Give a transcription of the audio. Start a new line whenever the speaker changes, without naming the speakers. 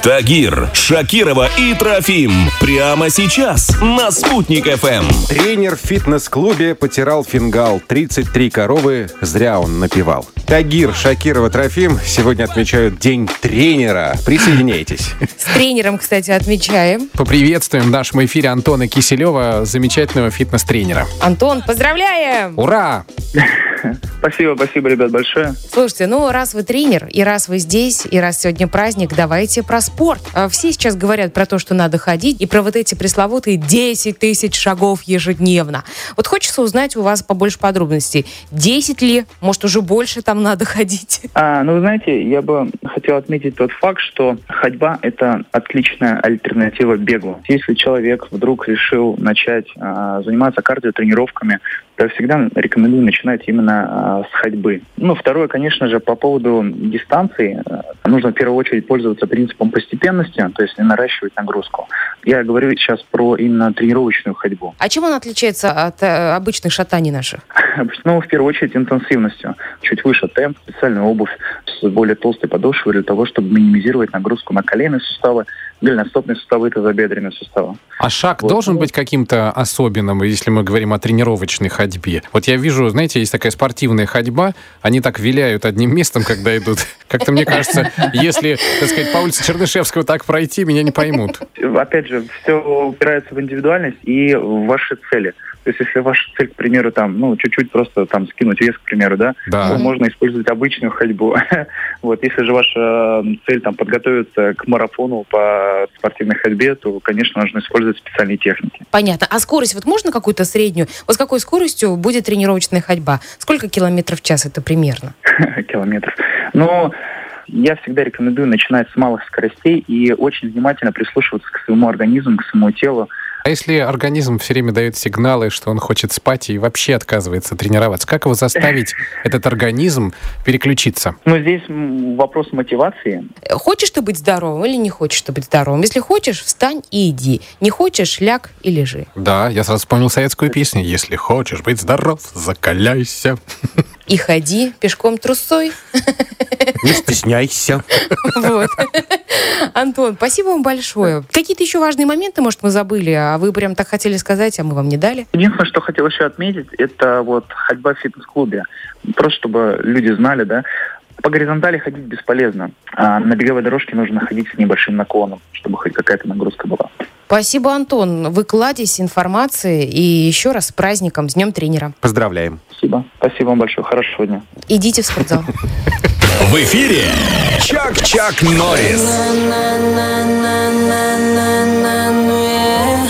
Тагир, Шакирова и Трофим. Прямо сейчас на «Спутник ФМ».
Тренер в фитнес-клубе потирал фингал. 33 коровы зря он напевал. Тагир, Шакирова, Трофим сегодня отмечают День тренера. Присоединяйтесь.
С тренером, кстати, отмечаем.
Поприветствуем в нашем эфире Антона Киселева, замечательного фитнес-тренера.
Антон, поздравляем!
Ура!
Спасибо, спасибо, ребят, большое.
Слушайте, ну раз вы тренер, и раз вы здесь, и раз сегодня праздник, давайте про спорт. А Все сейчас говорят про то, что надо ходить, и про вот эти пресловутые 10 тысяч шагов ежедневно. Вот хочется узнать у вас побольше подробностей. 10 ли? Может, уже больше там надо ходить?
А, ну, вы знаете, я бы хотел отметить тот факт, что ходьба – это отличная альтернатива бегу. Если человек вдруг решил начать а, заниматься кардиотренировками, то я всегда рекомендую начинать именно а, с ходьбы. Ну, второе, конечно же, по поводу дистанции. а, Нужно в первую очередь пользоваться принципом постепенности, то есть не наращивать нагрузку. Я говорю сейчас про именно тренировочную ходьбу.
А чем он отличается от э, обычных шатаний наших?
Ну, в первую очередь, интенсивностью. Чуть выше темп, специальную обувь с более толстой подошвой для того, чтобы минимизировать нагрузку на коленные суставы, голеностопные суставы и тазобедренные суставы.
А шаг
Вот,
должен быть каким-то особенным, если мы говорим о тренировочной ходьбе? Вот я вижу, знаете, есть такая спортивная ходьба, они так виляют одним местом, когда идут. Как-то мне кажется, если, так сказать, по улице Чернышевского так пройти, меня не поймут.
Опять же, все упирается в индивидуальность и в ваши цели. То есть, если ваша цель, к примеру, там, ну, чуть-чуть просто там скинуть вес, к примеру, да,
Да.
то можно использовать обычную ходьбу. Вот, если же ваша цель там подготовиться к марафону по спортивной ходьбе, то, конечно, нужно использовать специальные техники.
Понятно. А скорость вот можно какую-то среднюю? Вот с какой скоростью будет тренировочная ходьба? Сколько километров в час это примерно?
километров. Но я всегда рекомендую начинать с малых скоростей и очень внимательно прислушиваться к своему организму, к своему телу.
А если организм все время дает сигналы, что он хочет спать и вообще отказывается тренироваться, как его заставить, этот организм, переключиться?
Но здесь вопрос мотивации.
Хочешь ты быть здоровым или не хочешь ты быть здоровым? Если хочешь, встань и иди. Не хочешь, ляг и лежи.
Да, я сразу вспомнил советскую песню «Если хочешь быть здоров, закаляйся».
И ходи пешком трусой.
Не стесняйся.
Вот. Антон, спасибо вам большое. Какие-то еще важные моменты, может, мы забыли, а вы прям так хотели сказать, а мы вам не дали?
Единственное, что хотел еще отметить, это вот ходьба в фитнес-клубе. Просто чтобы люди знали, да, по горизонтали ходить бесполезно. А на беговой дорожке нужно ходить с небольшим наклоном, чтобы хоть какая-то нагрузка была.
Спасибо, Антон. Вы кладезь информации. И еще раз с праздником, с Днем тренера.
Поздравляем.
Спасибо. Спасибо вам большое. Хорошего дня.
Идите в спортзал.
В эфире Чак-Чак Норрис.